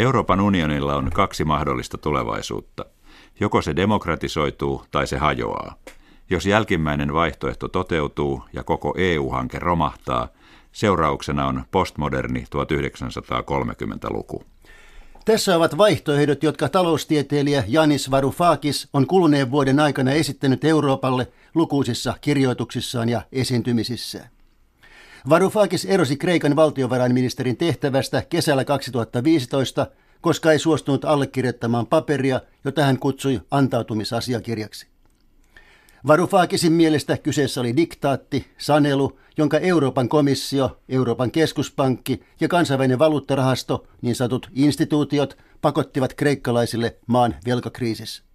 Euroopan unionilla on kaksi mahdollista tulevaisuutta. Joko se demokratisoituu tai se hajoaa. Jos jälkimmäinen vaihtoehto toteutuu ja koko EU-hanke romahtaa, seurauksena on postmoderni 1930-luku. Tässä ovat vaihtoehdot, jotka taloustieteilijä Janis Varoufakis on kuluneen vuoden aikana esittänyt Euroopalle lukuisissa kirjoituksissaan ja esiintymisissään. Varoufakis erosi Kreikan valtiovarainministerin tehtävästä kesällä 2015, koska ei suostunut allekirjoittamaan paperia, jota hän kutsui antautumisasiakirjaksi. Varoufakisin mielestä kyseessä oli diktaatti, sanelu, jonka Euroopan komissio, Euroopan keskuspankki ja kansainvälinen valuuttarahasto, niin sanotut instituutiot, pakottivat kreikkalaisille maan velkakriisissä.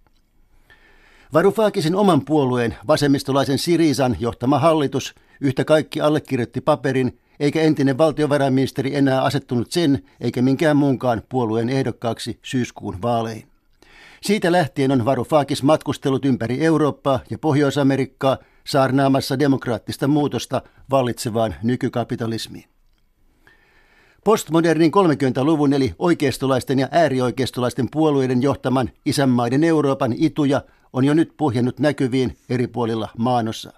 Varoufakisin oman puolueen, vasemmistolaisen Sirisan johtama hallitus, yhtä kaikki allekirjoitti paperin, eikä entinen valtiovarainministeri enää asettunut sen eikä minkään muunkaan puolueen ehdokkaaksi syyskuun vaaleihin. Siitä lähtien on Varoufakis matkustellut ympäri Eurooppaa ja Pohjois-Amerikkaa saarnaamassa demokraattista muutosta vallitsevaan nykykapitalismiin. Postmodernin 30-luvun eli oikeistolaisten ja äärioikeistolaisten puolueiden johtaman isänmaiden Euroopan ituja on jo nyt puhjennut näkyviin eri puolilla maanossa.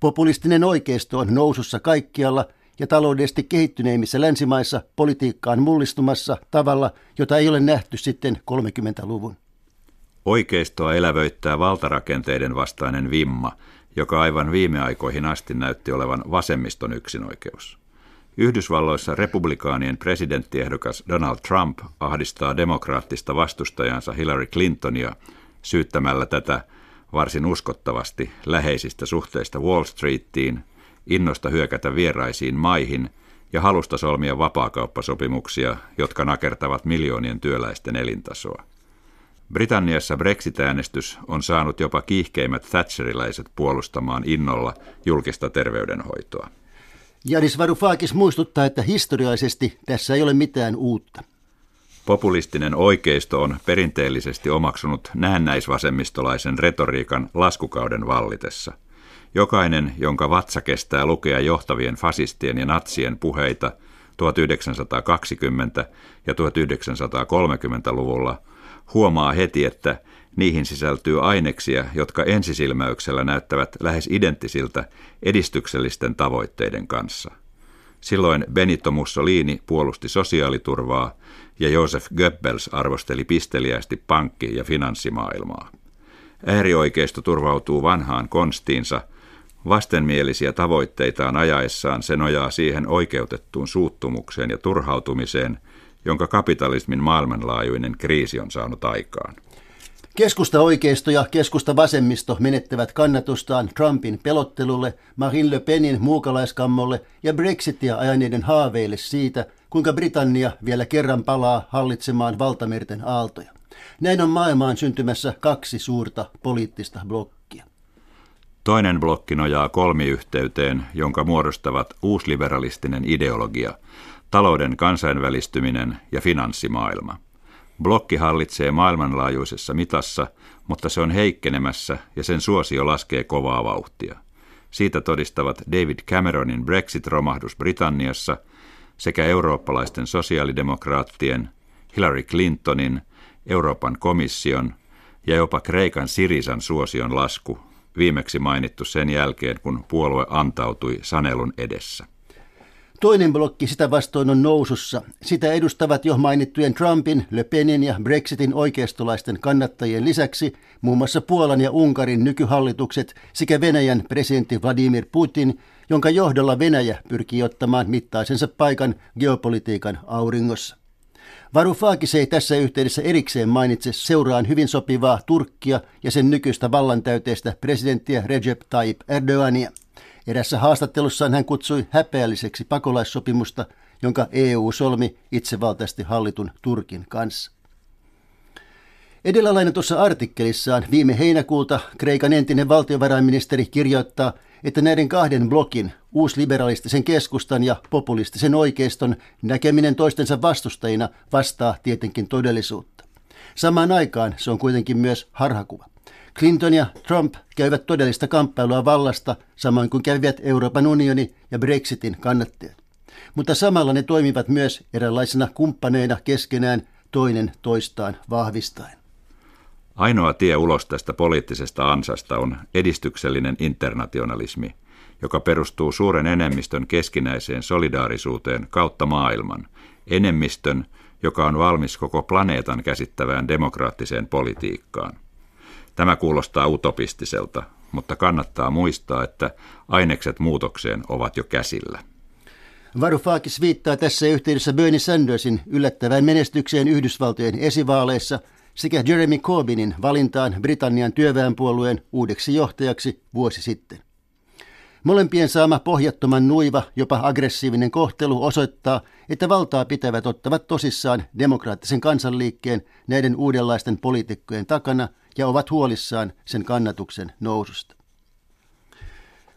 Populistinen oikeisto on nousussa kaikkialla ja taloudellisesti kehittyneimmissä länsimaissa politiikka on mullistumassa tavalla, jota ei ole nähty sitten 30-luvun. Oikeistoa elävöittää valtarakenteiden vastainen vimma, joka aivan viime aikoihin asti näytti olevan vasemmiston yksinoikeus. Yhdysvalloissa republikaanien presidenttiehdokas Donald Trump ahdistaa demokraattista vastustajansa Hillary Clintonia syyttämällä tätä varsin uskottavasti läheisistä suhteista Wall Streetiin, innosta hyökätä vieraisiin maihin ja halusta solmia vapaakauppasopimuksia, jotka nakertavat miljoonien työläisten elintasoa. Britanniassa Brexit-äänestys on saanut jopa kiihkeimmät Thatcheriläiset puolustamaan innolla julkista terveydenhoitoa. Janis Varoufakis muistuttaa, että historiallisesti tässä ei ole mitään uutta. Populistinen oikeisto on perinteellisesti omaksunut näennäisvasemmistolaisen retoriikan laskukauden vallitessa. Jokainen, jonka vatsa kestää lukea johtavien fasistien ja natsien puheita 1920- ja 1930-luvulla – huomaa heti, että niihin sisältyy aineksia, jotka ensisilmäyksellä näyttävät lähes identtisiltä edistyksellisten tavoitteiden kanssa. Silloin Benito Mussolini puolusti sosiaaliturvaa ja Joseph Goebbels arvosteli pisteliästi pankki- ja finanssimaailmaa. Äärioikeisto turvautuu vanhaan konstiinsa, vastenmielisiä tavoitteitaan ajaessaan se nojaa siihen oikeutettuun suuttumukseen ja turhautumiseen – jonka kapitalismin maailmanlaajuinen kriisi on saanut aikaan. Keskusta oikeisto ja keskusta vasemmisto menettävät kannatustaan Trumpin pelottelulle, Marine Le Penin muukalaiskammolle ja Brexitia ajaneiden haaveille siitä, kuinka Britannia vielä kerran palaa hallitsemaan valtamerten aaltoja. Näin on maailmaan syntymässä kaksi suurta poliittista blokkia. Toinen blokki nojaa kolmiyhteyteen, jonka muodostavat uusliberalistinen ideologia – talouden kansainvälistyminen ja finanssimaailma. Blokki hallitsee maailmanlaajuisessa mitassa, mutta se on heikkenemässä ja sen suosio laskee kovaa vauhtia. Siitä todistavat David Cameronin Brexit-romahdus Britanniassa sekä eurooppalaisten sosiaalidemokraattien, Hillary Clintonin, Euroopan komission ja jopa Kreikan Sirisan suosion lasku, viimeksi mainittu sen jälkeen, kun puolue antautui sanelun edessä. Toinen blokki sitä vastoin on nousussa. Sitä edustavat jo mainittujen Trumpin, Le Penin ja Brexitin oikeistolaisten kannattajien lisäksi muun muassa Puolan ja Unkarin nykyhallitukset sekä Venäjän presidentti Vladimir Putin, jonka johdolla Venäjä pyrkii ottamaan mittaisensa paikan geopolitiikan auringossa. Varoufakis ei tässä yhteydessä erikseen mainitse seuraan hyvin sopivaa Turkkia ja sen nykyistä vallantäyteistä presidenttiä Recep Tayyip Erdogania – Erässä haastattelussaan hän kutsui häpeälliseksi pakolaissopimusta, jonka EU solmi itsevaltaisesti hallitun Turkin kanssa. Edellä lainatussa artikkelissaan viime heinäkuulta Kreikan entinen valtiovarainministeri kirjoittaa, että näiden kahden blokin, uusliberalistisen keskustan ja populistisen oikeiston, näkeminen toistensa vastustajina vastaa tietenkin todellisuutta. Samaan aikaan se on kuitenkin myös harhakuva. Clinton ja Trump käyvät todellista kamppailua vallasta, samoin kuin kävivät Euroopan unioni ja Brexitin kannattajat. Mutta samalla ne toimivat myös eräänlaisena kumppaneina keskenään toinen toistaan vahvistaen. Ainoa tie ulos tästä poliittisesta ansasta on edistyksellinen internationalismi, joka perustuu suuren enemmistön keskinäiseen solidaarisuuteen kautta maailman, enemmistön, joka on valmis koko planeetan käsittävään demokraattiseen politiikkaan. Tämä kuulostaa utopistiselta, mutta kannattaa muistaa, että ainekset muutokseen ovat jo käsillä. Varoufakis viittaa tässä yhteydessä Bernie Sandersin yllättävään menestykseen Yhdysvaltojen esivaaleissa sekä Jeremy Corbynin valintaan Britannian työväenpuolueen uudeksi johtajaksi vuosi sitten. Molempien saama pohjattoman nuiva, jopa aggressiivinen kohtelu osoittaa, että valtaa pitävät ottavat tosissaan demokraattisen kansanliikkeen näiden uudenlaisten poliitikkojen takana ja ovat huolissaan sen kannatuksen noususta.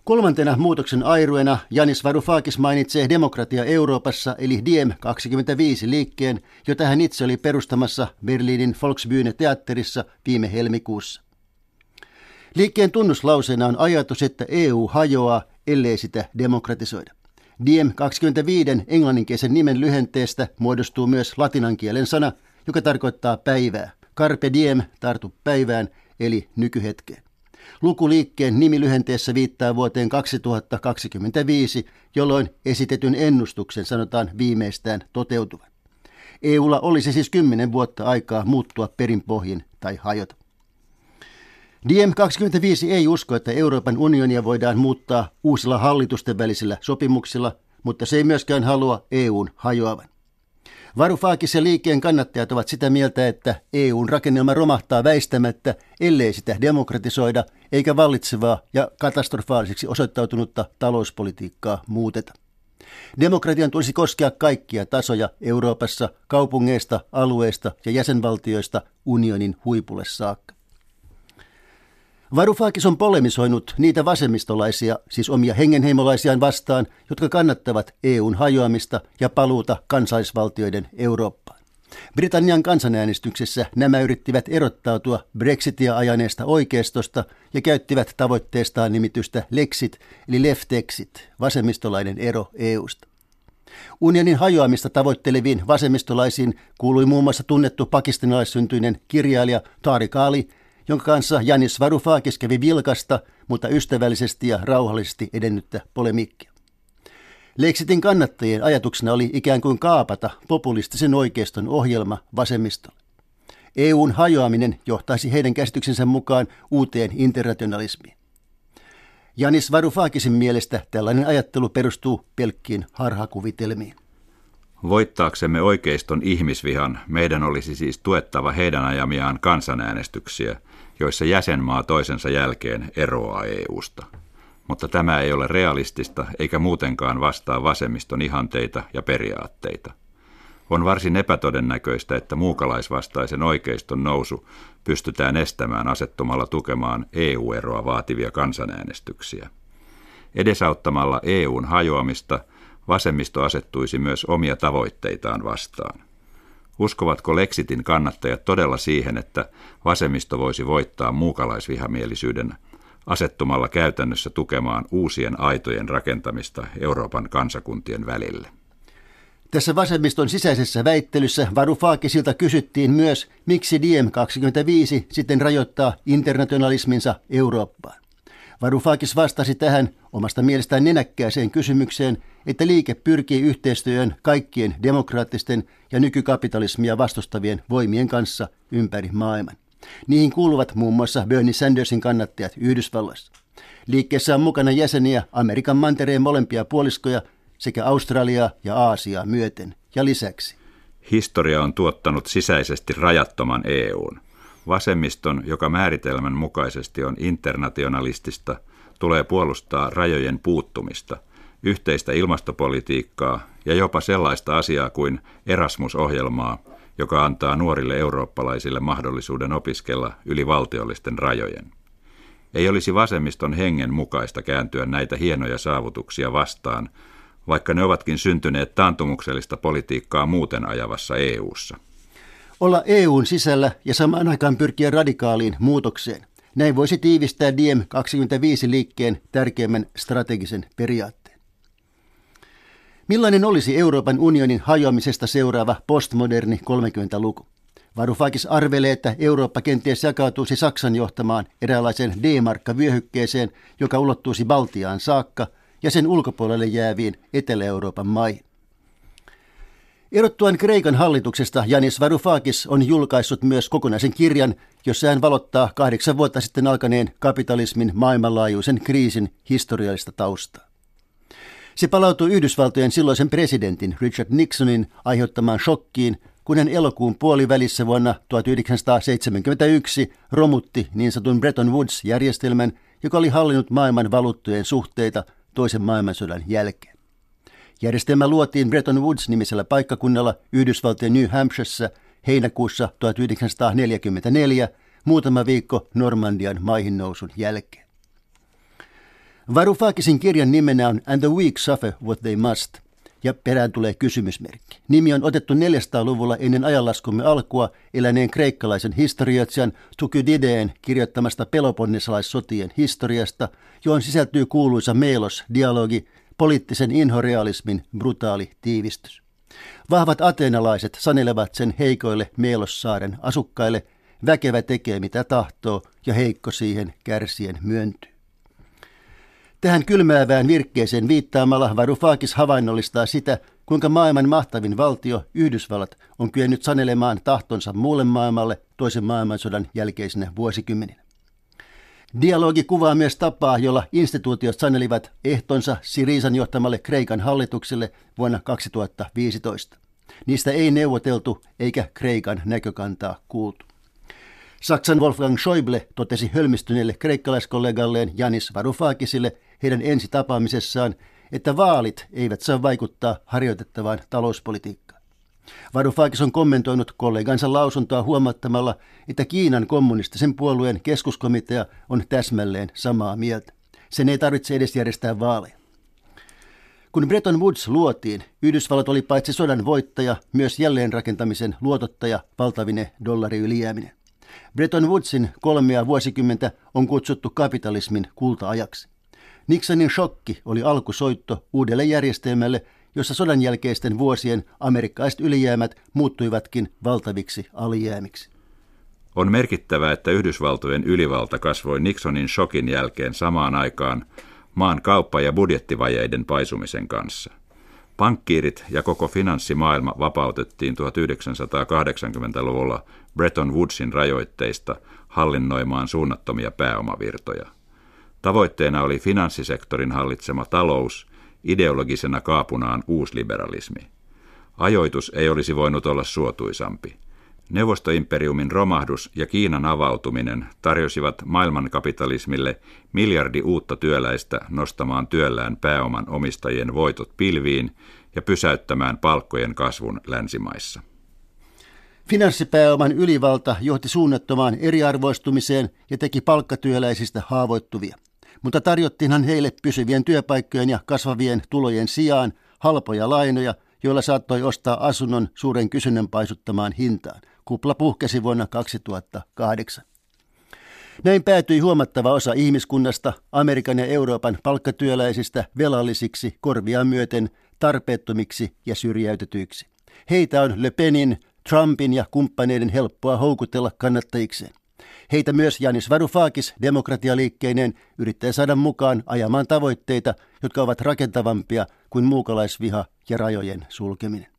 Kolmantena muutoksen airuena Janis Varoufakis mainitsee Demokratia Euroopassa eli Diem 25 liikkeen, jota hän itse oli perustamassa Berliinin Volksbühne teatterissa viime helmikuussa. Liikkeen tunnuslauseena on ajatus, että EU hajoaa, ellei sitä demokratisoida. Diem 25 englanninkielisen nimen lyhenteestä muodostuu myös latinankielen sana, joka tarkoittaa päivää. Carpe diem, tartu päivään, eli nykyhetkeen. Lukuliikkeen nimi lyhenteessä viittaa vuoteen 2025, jolloin esitetyn ennustuksen sanotaan viimeistään toteutuvan. EUlla olisi siis kymmenen vuotta aikaa muuttua perinpohjin tai hajota. DM25 ei usko, että Euroopan unionia voidaan muuttaa uusilla hallitusten välisillä sopimuksilla, mutta se ei myöskään halua EUn hajoavan. Varoufakis ja liikkeen kannattajat ovat sitä mieltä, että EUn rakennelma romahtaa väistämättä, ellei sitä demokratisoida, eikä vallitsevaa ja katastrofaaliseksi osoittautunutta talouspolitiikkaa muuteta. Demokratian tulisi koskea kaikkia tasoja Euroopassa, kaupungeista, alueista ja jäsenvaltioista unionin huipulle saakka. Varoufakis on polemisoinut niitä vasemmistolaisia, siis omia hengenheimolaisiaan vastaan, jotka kannattavat EUn hajoamista ja paluuta kansallisvaltioiden Eurooppaan. Britannian kansanäänestyksessä nämä yrittivät erottautua Brexitia ajaneesta oikeistosta ja käyttivät tavoitteestaan nimitystä Lexit eli Leftexit, vasemmistolainen ero EUsta. Unionin hajoamista tavoitteleviin vasemmistolaisiin kuului muun muassa tunnettu pakistanilaissyntyinen kirjailija Tariq Ali, jonka kanssa Janis Varoufakis kävi vilkasta, mutta ystävällisesti ja rauhallisesti edennyttä polemiikkia. Lexitin kannattajien ajatuksena oli ikään kuin kaapata populistisen oikeiston ohjelma vasemmistolle. EUn hajoaminen johtaisi heidän käsityksensä mukaan uuteen internationalismiin. Janis Varufaakisin mielestä tällainen ajattelu perustuu pelkkiin harhakuvitelmiin. Voittaaksemme oikeiston ihmisvihan, meidän olisi siis tuettava heidän ajamiaan kansanäänestyksiä, joissa jäsenmaa toisensa jälkeen eroaa EUsta. Mutta tämä ei ole realistista eikä muutenkaan vastaa vasemmiston ihanteita ja periaatteita. On varsin epätodennäköistä, että muukalaisvastaisen oikeiston nousu pystytään estämään asettumalla tukemaan EU-eroa vaativia kansanäänestyksiä. Edesauttamalla EUn hajoamista vasemmisto asettuisi myös omia tavoitteitaan vastaan. Uskovatko Lexitin kannattajat todella siihen, että vasemmisto voisi voittaa muukalaisvihamielisyyden asettumalla käytännössä tukemaan uusien aitojen rakentamista Euroopan kansakuntien välille? Tässä vasemmiston sisäisessä väittelyssä Varufaakisilta kysyttiin myös, miksi Diem 25 sitten rajoittaa internationalisminsa Eurooppaan. Varoufakis vastasi tähän omasta mielestään nenäkkääseen kysymykseen, että liike pyrkii yhteistyöhön kaikkien demokraattisten ja nykykapitalismia vastustavien voimien kanssa ympäri maailman. Niihin kuuluvat muun muassa Bernie Sandersin kannattajat Yhdysvalloissa. Liikkeessä on mukana jäseniä Amerikan mantereen molempia puoliskoja sekä Australiaa ja Aasiaa myöten. Ja lisäksi. Historia on tuottanut sisäisesti rajattoman EUn. Vasemmiston, joka määritelmän mukaisesti on internationalistista, tulee puolustaa rajojen puuttumista, yhteistä ilmastopolitiikkaa ja jopa sellaista asiaa kuin Erasmus-ohjelmaa, joka antaa nuorille eurooppalaisille mahdollisuuden opiskella yli valtiollisten rajojen. Ei olisi vasemmiston hengen mukaista kääntyä näitä hienoja saavutuksia vastaan, vaikka ne ovatkin syntyneet taantumuksellista politiikkaa muuten ajavassa EU:ssa. Olla EUn sisällä ja samaan aikaan pyrkiä radikaaliin muutokseen. Näin voisi tiivistää Diem 25 liikkeen tärkeimmän strategisen periaatteen. Millainen olisi Euroopan unionin hajoamisesta seuraava postmoderni 30-luku? Varoufakis arvelee, että Eurooppa kenties jakautuisi Saksan johtamaan eräänlaiseen D-markka-vyöhykkeeseen, joka ulottuisi Baltiaan saakka ja sen ulkopuolelle jääviin Etelä-Euroopan maihin. Erottuaan Kreikan hallituksesta Janis Varoufakis on julkaissut myös kokonaisen kirjan, jossa hän valottaa kahdeksan vuotta sitten alkaneen kapitalismin maailmanlaajuisen kriisin historiallista taustaa. Se palautui Yhdysvaltojen silloisen presidentin Richard Nixonin aiheuttamaan shokkiin, kun hän elokuun puolivälissä vuonna 1971 romutti niin sanotun Bretton Woods-järjestelmän, joka oli hallinnut maailman valuuttojen suhteita toisen maailmansodan jälkeen. Järjestelmä luotiin Bretton Woods-nimisellä paikkakunnalla Yhdysvaltojen New Hampshireissa heinäkuussa 1944, muutama viikko Normandian maihin nousun jälkeen. Varoufakisin kirjan nimenä on And the Weak Suffer What They Must, ja perään tulee kysymysmerkki. Nimi on otettu 400-luvulla ennen ajanlaskumme alkua eläneen kreikkalaisen historioitsijan Tukydideen kirjoittamasta peloponnissalaissotien historiasta, johon sisältyy kuuluisa Meelos-dialogi, poliittisen inhorealismin brutaali tiivistys. Vahvat ateenalaiset sanelevat sen heikoille Meelossaaren asukkaille, väkevä tekee mitä tahtoo ja heikko siihen kärsien myöntyy. Tähän kylmäävään virkkeeseen viittaamalla Varoufakis havainnollistaa sitä, kuinka maailman mahtavin valtio, Yhdysvallat, on kyennyt sanelemaan tahtonsa muulle maailmalle toisen maailmansodan jälkeisinä vuosikymmeninä. Dialogi kuvaa myös tapaa, jolla instituutiot sanelivat ehtonsa Siriisan johtamalle Kreikan hallitukselle vuonna 2015. Niistä ei neuvoteltu eikä Kreikan näkökantaa kuultu. Saksan Wolfgang Schäuble totesi hölmistyneelle kreikkalaiskollegalleen Janis Varoufakisille heidän ensi tapaamisessaan, että vaalit eivät saa vaikuttaa harjoitettavaan talouspolitiikkaan. Varoufakis on kommentoinut kollegansa lausuntoa huomattamalla, että Kiinan kommunistisen puolueen keskuskomitea on täsmälleen samaa mieltä. Sen ei tarvitse edes järjestää vaaleja. Kun Bretton Woods luotiin, Yhdysvallat oli paitsi sodan voittaja, myös jälleenrakentamisen luotottaja valtavine dollariylijääminen. Bretton Woodsin kolmea vuosikymmentä on kutsuttu kapitalismin kulta-ajaksi. Nixonin shokki oli alkusoitto uudelle järjestelmälle, jossa sodan jälkeisten vuosien amerikkalaiset ylijäämät muuttuivatkin valtaviksi alijäämiksi. On merkittävää, että Yhdysvaltojen ylivalta kasvoi Nixonin shokin jälkeen samaan aikaan maan kauppa- ja budjettivajeiden paisumisen kanssa. Pankkiirit ja koko finanssimaailma vapautettiin 1980-luvulla Bretton Woodsin rajoitteista hallinnoimaan suunnattomia pääomavirtoja. Tavoitteena oli finanssisektorin hallitsema talous, ideologisena kaapunaan uusliberalismi. Ajoitus ei olisi voinut olla suotuisampi. Neuvostoimperiumin romahdus ja Kiinan avautuminen tarjosivat maailmankapitalismille miljardi uutta työläistä nostamaan työllään pääoman omistajien voitot pilviin ja pysäyttämään palkkojen kasvun länsimaissa. Finanssipääoman ylivalta johti suunnattomaan eriarvoistumiseen ja teki palkkatyöläisistä haavoittuvia. Mutta tarjottiinhan heille pysyvien työpaikkojen ja kasvavien tulojen sijaan halpoja lainoja, joilla saattoi ostaa asunnon suuren kysynnän paisuttamaan hintaan. Kupla puhkesi vuonna 2008. Näin päätyi huomattava osa ihmiskunnasta, Amerikan ja Euroopan palkkatyöläisistä velallisiksi korviaan myöten, tarpeettomiksi ja syrjäytetyiksi. Heitä on Le Penin, Trumpin ja kumppaneiden helppoa houkutella kannattajikseen. Heitä myös Janis Varoufakis demokratialiikkeineen yrittää saada mukaan ajamaan tavoitteita, jotka ovat rakentavampia kuin muukalaisviha ja rajojen sulkeminen.